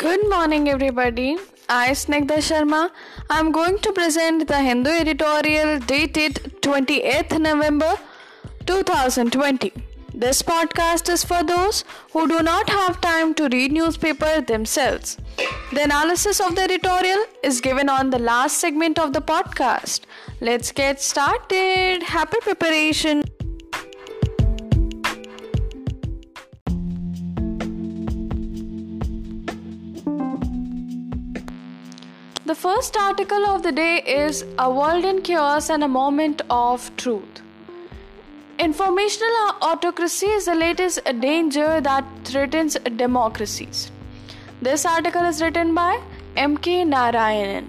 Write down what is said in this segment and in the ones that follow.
Good morning, everybody. I, Snigdha Sharma, I'm going to present the Hindu editorial dated 28th November 2020. This podcast is for those who do not have time to read newspaper themselves. The analysis of the editorial is given on the last segment of the podcast. Let's get started. Happy preparation. The first article of the day is A World in Chaos and a Moment of Truth. Informational autocracy is the latest danger that threatens democracies. This article is written by M.K. Narayanan.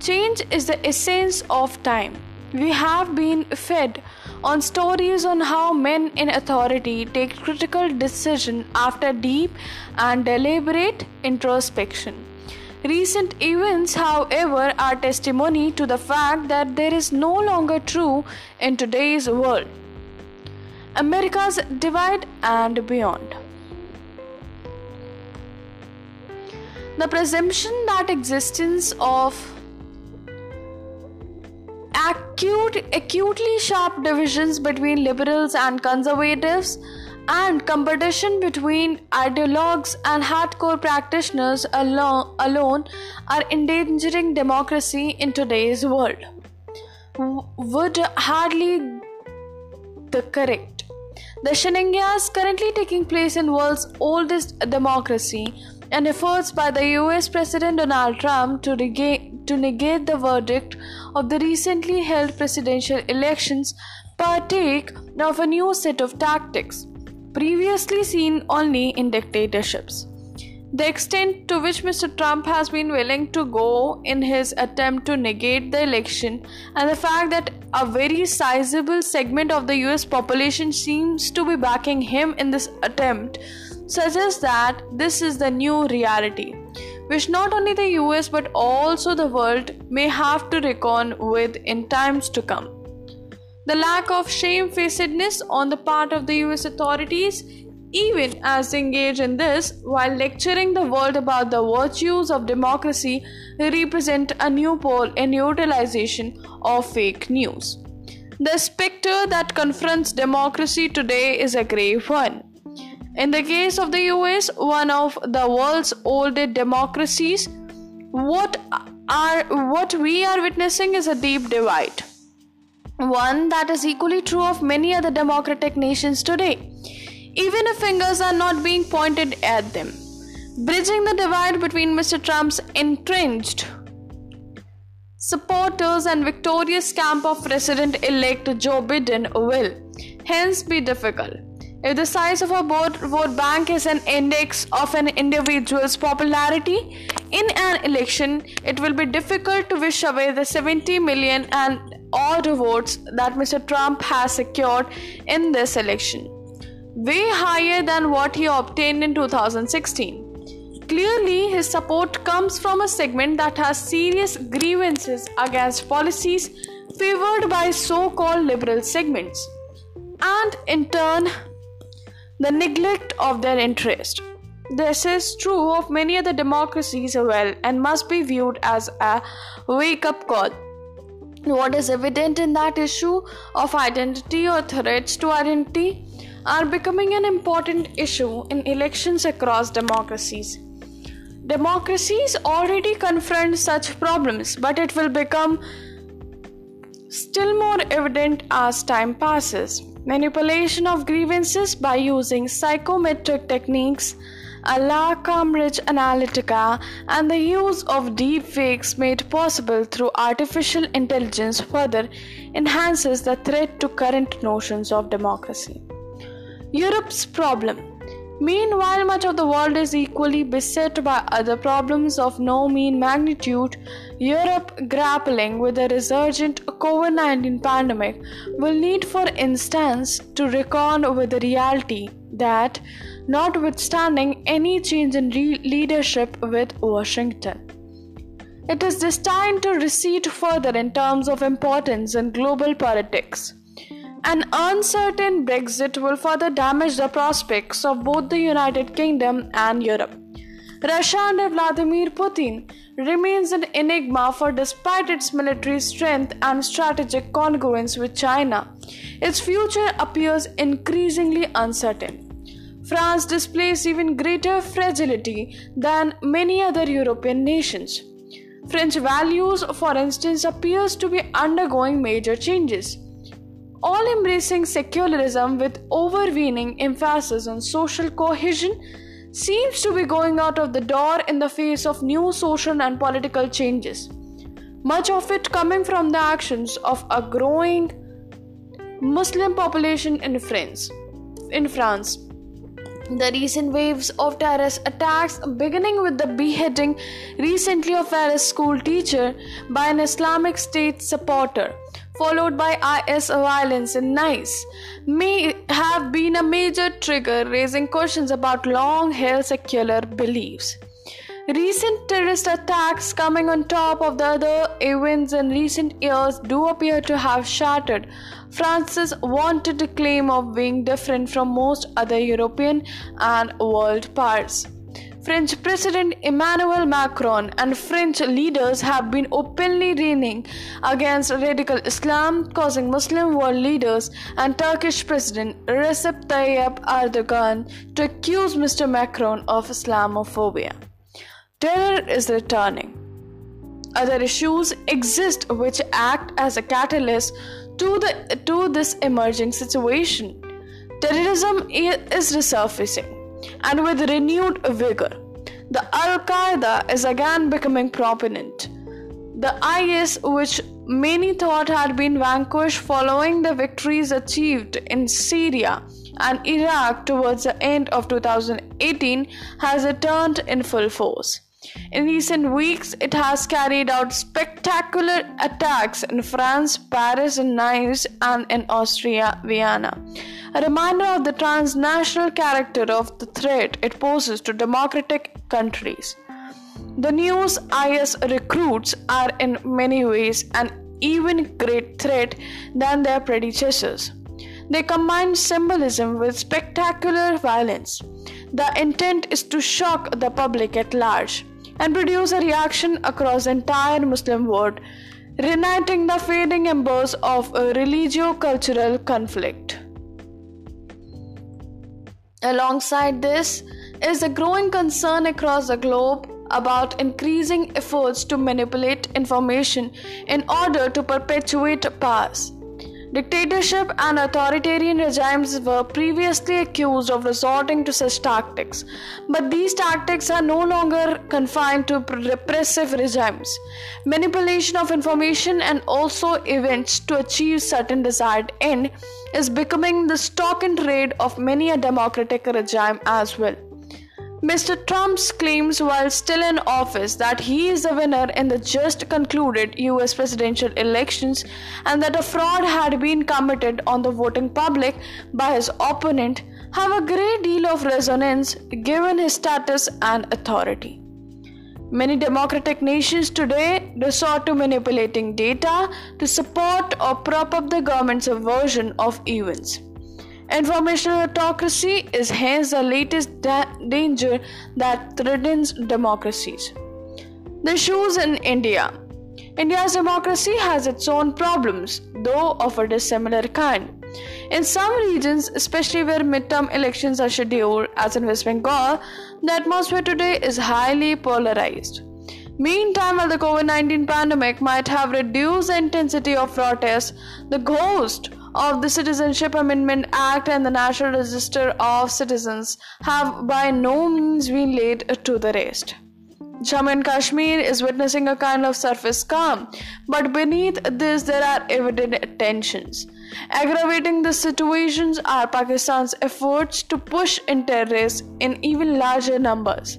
Change is the essence of time. We have been fed on stories on how men in authority take critical decision after deep and deliberate introspection. Recent events, however, are testimony to the fact that there is no longer true in today's world. America's divide and beyond. The presumption that existence of acute, acutely sharp divisions between liberals and conservatives and competition between ideologues and hardcore practitioners alone, are endangering democracy in today's world. Would hardly the correct. The shenanigans currently taking place in world's oldest democracy and efforts by the US President Donald Trump to, to negate the verdict of the recently held presidential elections partake of a new set of tactics previously seen only in dictatorships. The extent to which Mr. Trump has been willing to go in his attempt to negate the election, and the fact that a very sizable segment of the US population seems to be backing him in this attempt, suggests that this is the new reality, which not only the US but also the world may have to reckon with in times to come. The lack of shamefacedness on the part of the US authorities, even as they engage in this while lecturing the world about the virtues of democracy, represent a new pole in utilization of fake news. The specter that confronts democracy today is a grave one. In the case of the US, one of the world's oldest democracies, what are what we are witnessing is a deep divide one that is equally true of many other democratic nations today, even if fingers are not being pointed at them. Bridging the divide between Mr. Trump's entrenched supporters and victorious camp of President elect Joe Biden will hence be difficult. If the size of a vote bank is an index of an individual's popularity in an election, it will be difficult to wish away the 70 million and odd votes that Mr. Trump has secured in this election, way higher than what he obtained in 2016. Clearly, his support comes from a segment that has serious grievances against policies favored by so called liberal segments, and in turn, the neglect of their interest. This is true of many other democracies as well and must be viewed as a wake up call what is evident in that issue of identity or threats to identity are becoming an important issue in elections across democracies. Democracies already confront such problems, but it will become still more evident as time passes. Manipulation of grievances by using psychometric techniques a la Cambridge Analytica, and the use of deepfakes made possible through artificial intelligence further enhances the threat to current notions of democracy. Europe's problem. Meanwhile, much of the world is equally beset by other problems of no mean magnitude. Europe, grappling with the resurgent COVID 19 pandemic, will need, for instance, to reckon with the reality that notwithstanding any change in re- leadership with Washington. It is destined to recede further in terms of importance in global politics. An uncertain Brexit will further damage the prospects of both the United Kingdom and Europe. Russia under Vladimir Putin remains an enigma for despite its military strength and strategic congruence with China, its future appears increasingly uncertain. France displays even greater fragility than many other European nations. French values, for instance, appears to be undergoing major changes. All embracing secularism with overweening emphasis on social cohesion seems to be going out of the door in the face of new social and political changes. Much of it coming from the actions of a growing Muslim population in France. In France. The recent waves of terrorist attacks, beginning with the beheading recently of a school teacher by an Islamic State supporter, followed by IS violence in Nice, may have been a major trigger raising questions about long held secular beliefs. Recent terrorist attacks coming on top of the other events in recent years do appear to have shattered France's wanted to claim of being different from most other European and world powers. French President Emmanuel Macron and French leaders have been openly raining against radical Islam, causing Muslim world leaders and Turkish President Recep Tayyip Erdogan to accuse Mr. Macron of Islamophobia. Terror is returning. Other issues exist which act as a catalyst to, the, to this emerging situation. Terrorism is resurfacing and with renewed vigor. The Al Qaeda is again becoming prominent. The IS, which many thought had been vanquished following the victories achieved in Syria and Iraq towards the end of 2018, has returned in full force. In recent weeks, it has carried out spectacular attacks in France, Paris, and Nice, and in Austria, Vienna. A reminder of the transnational character of the threat it poses to democratic countries. The news IS recruits are in many ways an even greater threat than their predecessors. They combine symbolism with spectacular violence. The intent is to shock the public at large and produce a reaction across the entire Muslim world, reigniting the fading embers of a religio cultural conflict. Alongside this is a growing concern across the globe about increasing efforts to manipulate information in order to perpetuate powers. Dictatorship and authoritarian regimes were previously accused of resorting to such tactics, but these tactics are no longer confined to repressive regimes. Manipulation of information and also events to achieve certain desired end is becoming the stock in trade of many a democratic regime as well. Mr. Trump's claims while still in office that he is the winner in the just concluded US presidential elections and that a fraud had been committed on the voting public by his opponent have a great deal of resonance given his status and authority. Many democratic nations today resort to manipulating data to support or prop up the government's version of events. Informational autocracy is hence the latest da- danger that threatens democracies. The issues in India. India's democracy has its own problems, though of a dissimilar kind. In some regions, especially where midterm elections are scheduled, as in West Bengal, the atmosphere today is highly polarized. Meantime, while the COVID 19 pandemic might have reduced the intensity of protests, the ghost of the Citizenship Amendment Act and the National Register of Citizens have by no means been laid to the rest. Jammu and Kashmir is witnessing a kind of surface calm, but beneath this there are evident tensions. Aggravating the situations are Pakistan's efforts to push in terrorists in even larger numbers,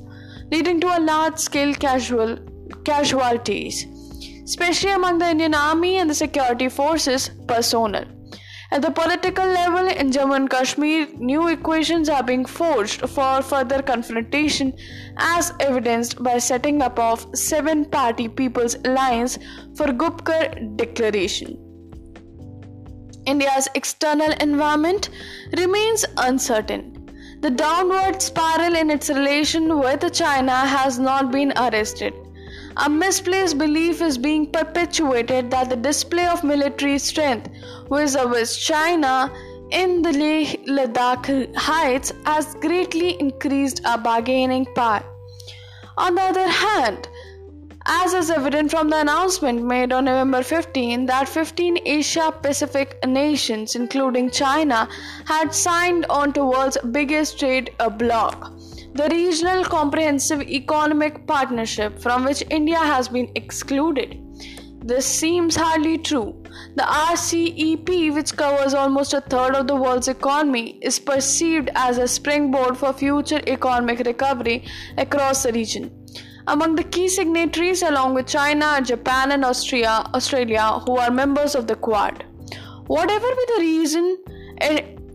leading to a large scale casual casualties, especially among the Indian Army and the security forces personnel. At the political level in Jammu and Kashmir, new equations are being forged for further confrontation, as evidenced by setting up of seven-party People's Alliance for Gupkar Declaration. India's external environment remains uncertain. The downward spiral in its relation with China has not been arrested. A misplaced belief is being perpetuated that the display of military strength vis-a-vis China in the Leh Ladakh heights has greatly increased our bargaining power. On the other hand, as is evident from the announcement made on November 15 that 15 Asia Pacific nations, including China, had signed on to world's biggest trade bloc, the Regional Comprehensive Economic Partnership, from which India has been excluded. This seems hardly true. The RCEP, which covers almost a third of the world's economy, is perceived as a springboard for future economic recovery across the region. Among the key signatories, along with China, Japan, and Austria, Australia, who are members of the Quad. Whatever be the reason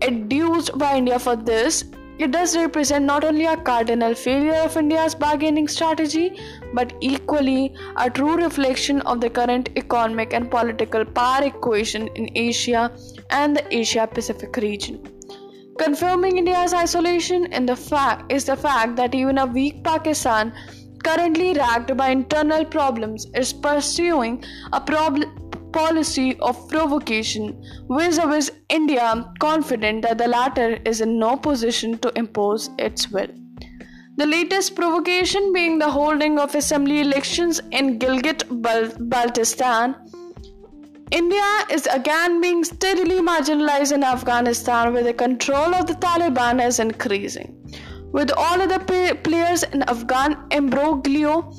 adduced by India for this, it does represent not only a cardinal failure of India's bargaining strategy, but equally a true reflection of the current economic and political power equation in Asia and the Asia Pacific region. Confirming India's isolation in the fact is the fact that even a weak Pakistan currently racked by internal problems, is pursuing a prob- policy of provocation vis-a-vis India, confident that the latter is in no position to impose its will. The latest provocation being the holding of assembly elections in Gilgit Baltistan. India is again being steadily marginalized in Afghanistan, where the control of the Taliban is increasing with all other players in Afghan imbroglio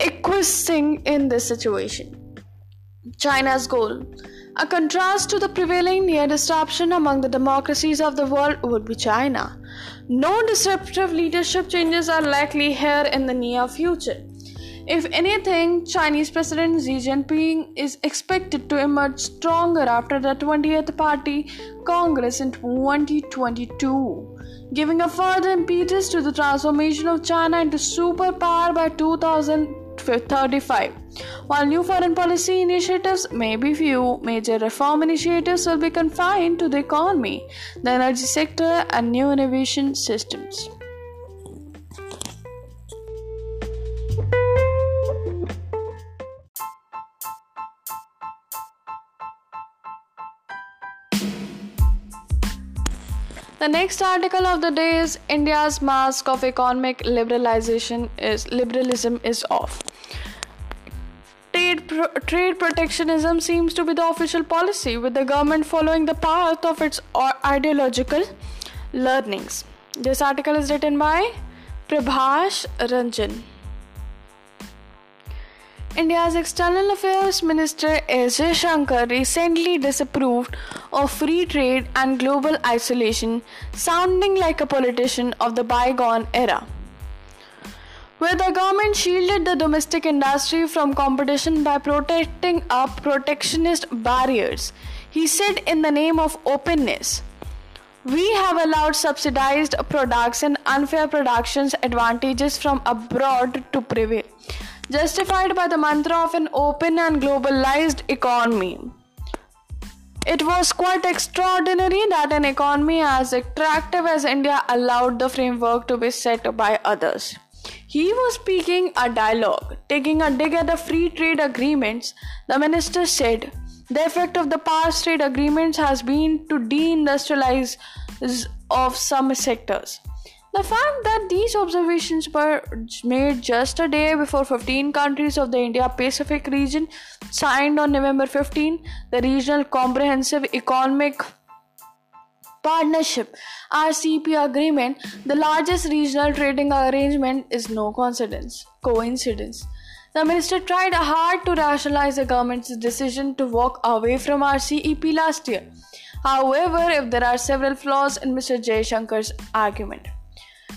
acquiescing in this situation. China's goal. A contrast to the prevailing near disruption among the democracies of the world would be China. No disruptive leadership changes are likely here in the near future. If anything, Chinese President Xi Jinping is expected to emerge stronger after the 20th Party Congress in 2022 giving a further impetus to the transformation of China into superpower by 2035. While new foreign policy initiatives may be few, major reform initiatives will be confined to the economy, the energy sector, and new innovation systems. The next article of the day is India's mask of economic liberalization is liberalism is off. Trade, pro- trade protectionism seems to be the official policy, with the government following the path of its ideological learnings. This article is written by Prabhash Ranjan. India's External Affairs Minister S. Shankar recently disapproved of free trade and global isolation, sounding like a politician of the bygone era. Where the government shielded the domestic industry from competition by protecting up protectionist barriers, he said in the name of openness. We have allowed subsidized products and unfair productions advantages from abroad to prevail justified by the mantra of an open and globalized economy. It was quite extraordinary that an economy as attractive as India allowed the framework to be set by others. He was speaking a dialogue, taking a dig at the free trade agreements. The minister said, The effect of the past trade agreements has been to deindustrialize of some sectors. The fact that these observations were made just a day before 15 countries of the India Pacific region signed on November 15 the Regional Comprehensive Economic Partnership RCEP agreement, the largest regional trading arrangement, is no coincidence. Coincidence. The minister tried hard to rationalize the government's decision to walk away from RCEP last year. However, if there are several flaws in Mr. Jaishankar's argument.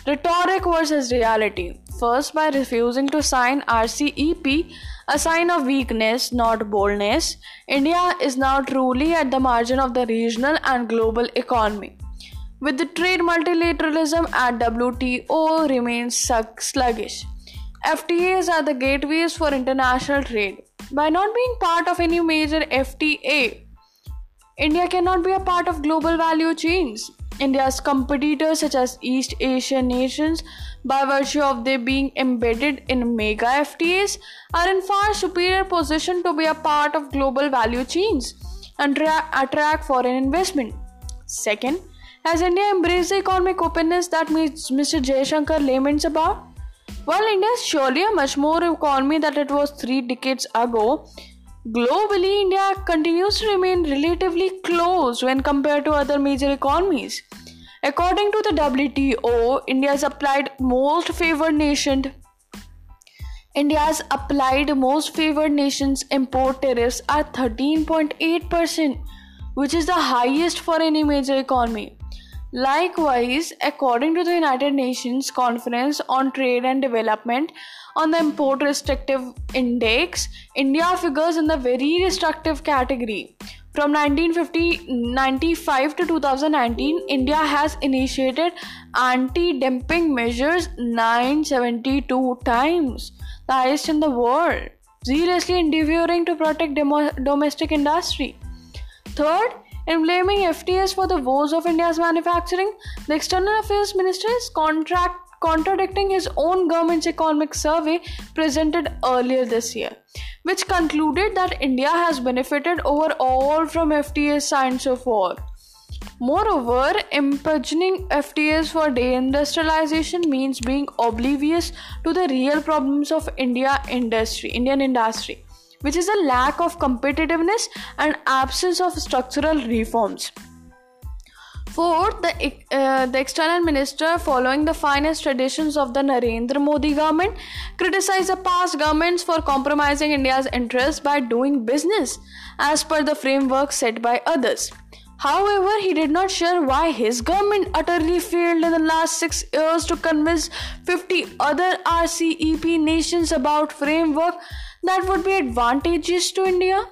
Rhetoric versus reality. First, by refusing to sign RCEP, a sign of weakness, not boldness, India is now truly at the margin of the regional and global economy. With the trade multilateralism at WTO remains sluggish. FTAs are the gateways for international trade. By not being part of any major FTA, India cannot be a part of global value chains. India's competitors, such as East Asian nations, by virtue of their being embedded in mega FTAs, are in far superior position to be a part of global value chains and tra- attract foreign investment. Second, has India embraced economic openness that Mr. Jaishankar laments about? While India is surely a much more economy than it was three decades ago, Globally, India continues to remain relatively close when compared to other major economies. According to the WTO, India's applied most favored nation India's applied most favored nations import tariffs are 13.8%, which is the highest for any major economy. Likewise, according to the United Nations Conference on Trade and Development, on the import restrictive index, India figures in the very restrictive category. From 1995 to 2019, India has initiated anti dumping measures 972 times, the highest in the world, seriously endeavoring to protect demo- domestic industry. Third, in blaming FTAs for the woes of India's manufacturing, the External Affairs Minister is contract contradicting his own government's economic survey presented earlier this year, which concluded that India has benefited overall from FTAs signed so far. Moreover, impugning FTAs for deindustrialization means being oblivious to the real problems of India industry, Indian industry, which is a lack of competitiveness and absence of structural reforms. Fourth, the, uh, the external minister, following the finest traditions of the Narendra Modi government, criticized the past governments for compromising India's interests by doing business as per the framework set by others. However, he did not share why his government utterly failed in the last six years to convince 50 other RCEP nations about framework that would be advantageous to India.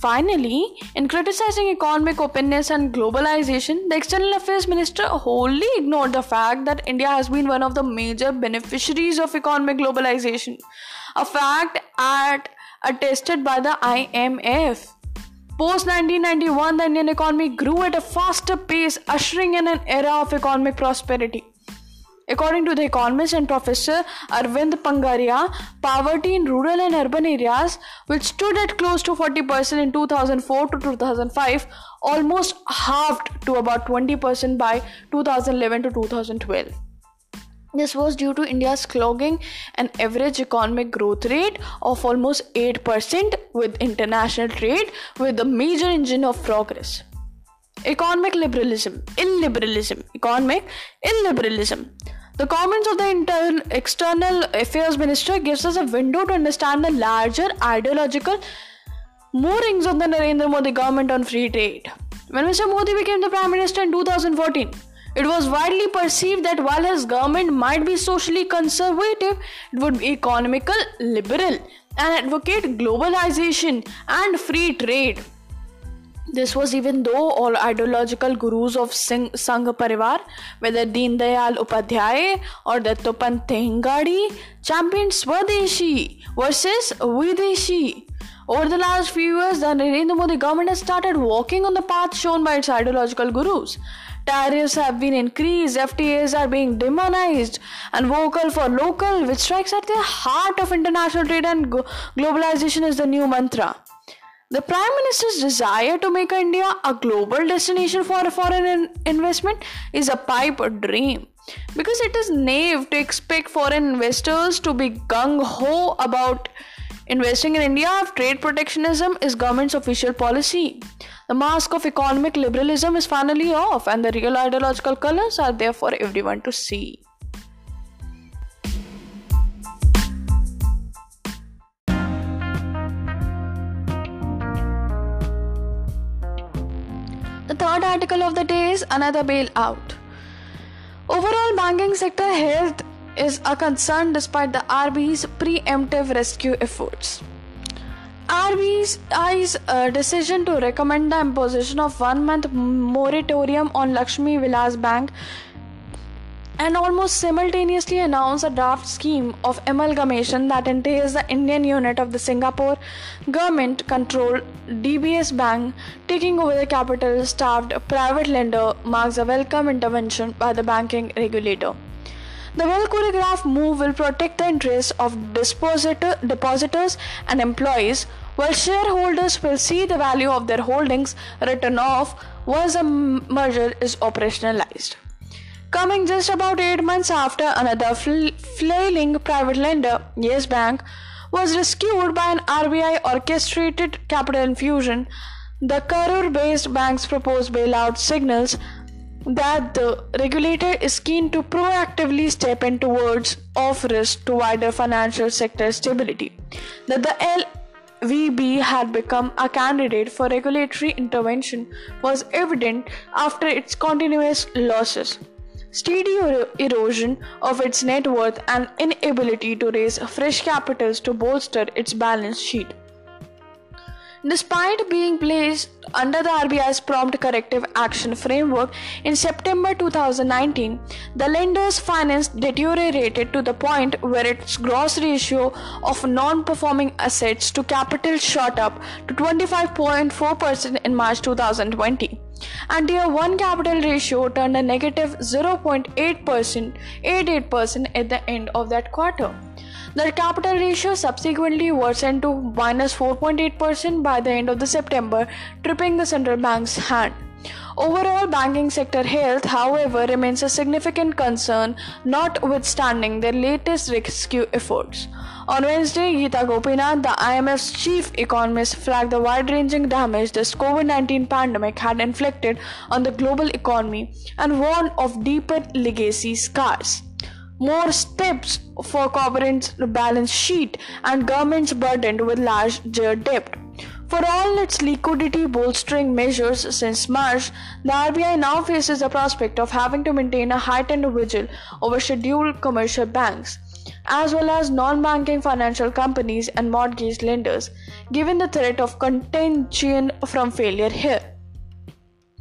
Finally, in criticizing economic openness and globalization, the External Affairs Minister wholly ignored the fact that India has been one of the major beneficiaries of economic globalization, a fact at, attested by the IMF. Post 1991, the Indian economy grew at a faster pace, ushering in an era of economic prosperity. According to The Economist and Professor Arvind Panagariya, poverty in rural and urban areas, which stood at close to 40% in 2004 to 2005, almost halved to about 20% by 2011 to 2012. This was due to India's clogging an average economic growth rate of almost 8% with international trade with the major engine of progress. Economic liberalism, illiberalism, economic illiberalism. The comments of the inter- external affairs minister gives us a window to understand the larger ideological moorings of the Narendra Modi government on free trade. When Mr. Modi became the prime minister in 2014, it was widely perceived that while his government might be socially conservative, it would be economical liberal and advocate globalization and free trade. This was even though all ideological gurus of Sangh Parivar, whether Deen Dayal Upadhyay or Dattopant Thengadi, championed Swadeshi versus Videshi. Over the last few years, the Narendra Modi government has started walking on the path shown by its ideological gurus. Tariffs have been increased, FTAs are being demonized, and vocal for local, which strikes at the heart of international trade and globalization, is the new mantra. The Prime Minister's desire to make India a global destination for foreign investment is a pipe dream because it is naive to expect foreign investors to be gung ho about investing in India if trade protectionism is government's official policy. The mask of economic liberalism is finally off and the real ideological colors are there for everyone to see. Article of the day is another bailout. Overall banking sector health is a concern despite the RBI's preemptive rescue efforts. RBI's uh, decision to recommend the imposition of one month moratorium on Lakshmi Vilas Bank and almost simultaneously announced a draft scheme of amalgamation that entails the Indian unit of the Singapore government controlled DBS Bank taking over the capital staffed private lender marks a welcome intervention by the banking regulator. The well choreographed move will protect the interests of depositor, depositors and employees, while shareholders will see the value of their holdings written off once the merger is operationalized. Coming just about eight months after another flailing private lender, Yes Bank, was rescued by an RBI orchestrated capital infusion, the Karur based bank's proposed bailout signals that the regulator is keen to proactively step in towards off risk to wider financial sector stability. That the LVB had become a candidate for regulatory intervention was evident after its continuous losses steady erosion of its net worth and inability to raise fresh capitals to bolster its balance sheet. Despite being placed under the RBI's prompt corrective action framework in September 2019, the lender's finance deteriorated to the point where its gross ratio of non performing assets to capital shot up to 25.4% in March 2020 and tier 1 capital ratio turned a negative 0.8% 88% at the end of that quarter. The capital ratio subsequently worsened to minus 4.8% by the end of the September, tripping the central bank's hand. Overall banking sector health, however, remains a significant concern, notwithstanding their latest rescue efforts. On Wednesday, Gita Gopinath, the IMF's chief economist, flagged the wide-ranging damage this COVID-19 pandemic had inflicted on the global economy and warned of deeper legacy scars more steps for corporates' balance sheet and governments burdened with larger debt. For all its liquidity bolstering measures since March, the RBI now faces the prospect of having to maintain a heightened vigil over scheduled commercial banks as well as non banking financial companies and mortgage lenders, given the threat of contagion from failure here.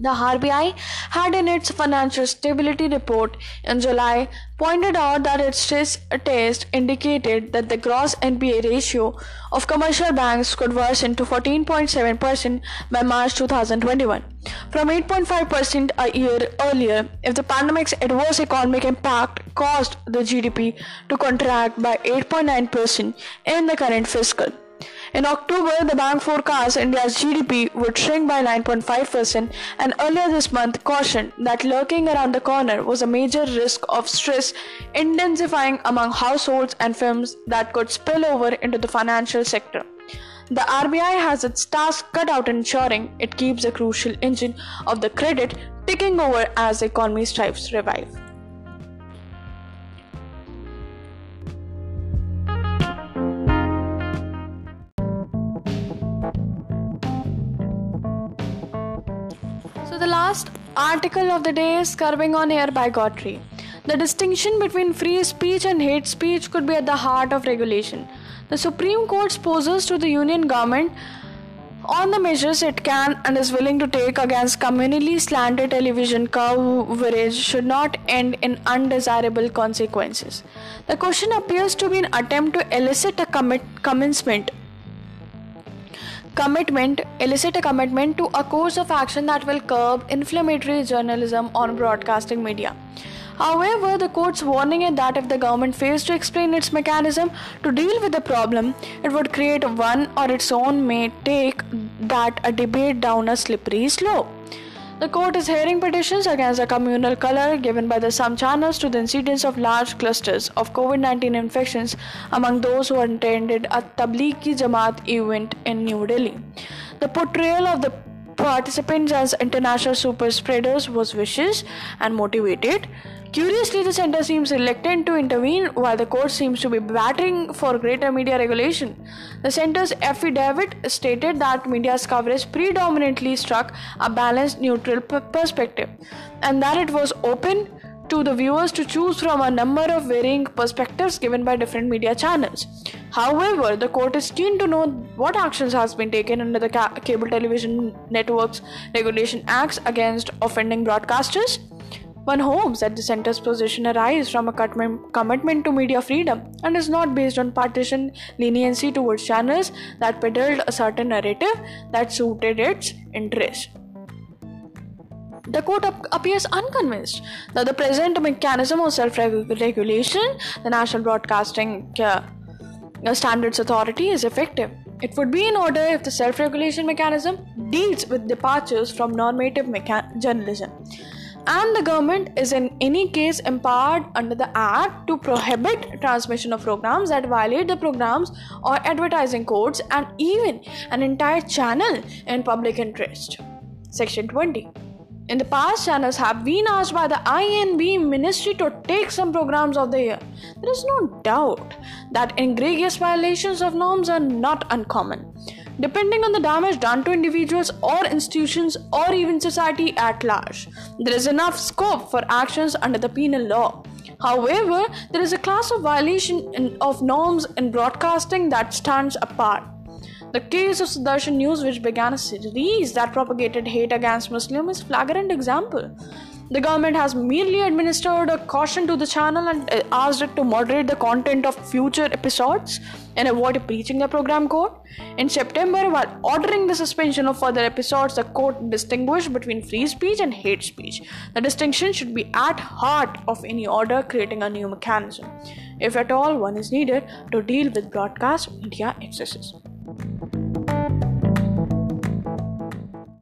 The RBI had in its financial stability report in July pointed out that its stress test indicated that the gross NPA ratio of commercial banks could worsen to 14.7% by March 2021 from 8.5% a year earlier if the pandemic's adverse economic impact caused the GDP to contract by 8.9% in the current fiscal. In October, the bank forecast India's GDP would shrink by 9.5%, and earlier this month cautioned that lurking around the corner was a major risk of stress intensifying among households and firms that could spill over into the financial sector. The RBI has its task cut out ensuring it keeps the crucial engine of the credit ticking over as the economy strives to revive. The last article of the day is Curbing on Air by bigotry. The distinction between free speech and hate speech could be at the heart of regulation. The Supreme Court poses to the Union government on the measures it can and is willing to take against communally slanted television coverage should not end in undesirable consequences. The question appears to be an attempt to elicit a commit- commencement commitment elicit a commitment to a course of action that will curb inflammatory journalism on broadcasting media. However, the court's warning is that if the government fails to explain its mechanism to deal with the problem, it would create one or its own may take that a debate down a slippery slope. The court is hearing petitions against the communal color given by the some channels to the incidence of large clusters of COVID 19 infections among those who attended a Tablighi Jamaat event in New Delhi. The portrayal of the participants as international super spreaders was vicious and motivated. Curiously, the center seems reluctant to intervene while the court seems to be battering for greater media regulation. The center's affidavit stated that media's coverage predominantly struck a balanced, neutral p- perspective and that it was open to the viewers to choose from a number of varying perspectives given by different media channels. However, the court is keen to know what actions has been taken under the ca- Cable Television Networks Regulation Acts against offending broadcasters. One hopes that the center's position arises from a commitment to media freedom and is not based on partisan leniency towards channels that peddled a certain narrative that suited its interests. The court ap- appears unconvinced that the present mechanism of self regulation, the National Broadcasting uh, Standards Authority, is effective. It would be in order if the self regulation mechanism deals with departures from normative mecha- journalism and the government is in any case empowered under the act to prohibit transmission of programs that violate the programs or advertising codes and even an entire channel in public interest. Section 20 in the past channels have been asked by the I&B ministry to take some programs of the year. There is no doubt that egregious violations of norms are not uncommon depending on the damage done to individuals or institutions or even society at large. There is enough scope for actions under the penal law. However, there is a class of violation of norms in broadcasting that stands apart. The case of Sudarshan News, which began a series that propagated hate against Muslims, is a flagrant example. The government has merely administered a caution to the channel and uh, asked it to moderate the content of future episodes and avoid breaching the program code. In September, while ordering the suspension of further episodes, the court distinguished between free speech and hate speech. The distinction should be at heart of any order creating a new mechanism, if at all one is needed to deal with broadcast media excesses.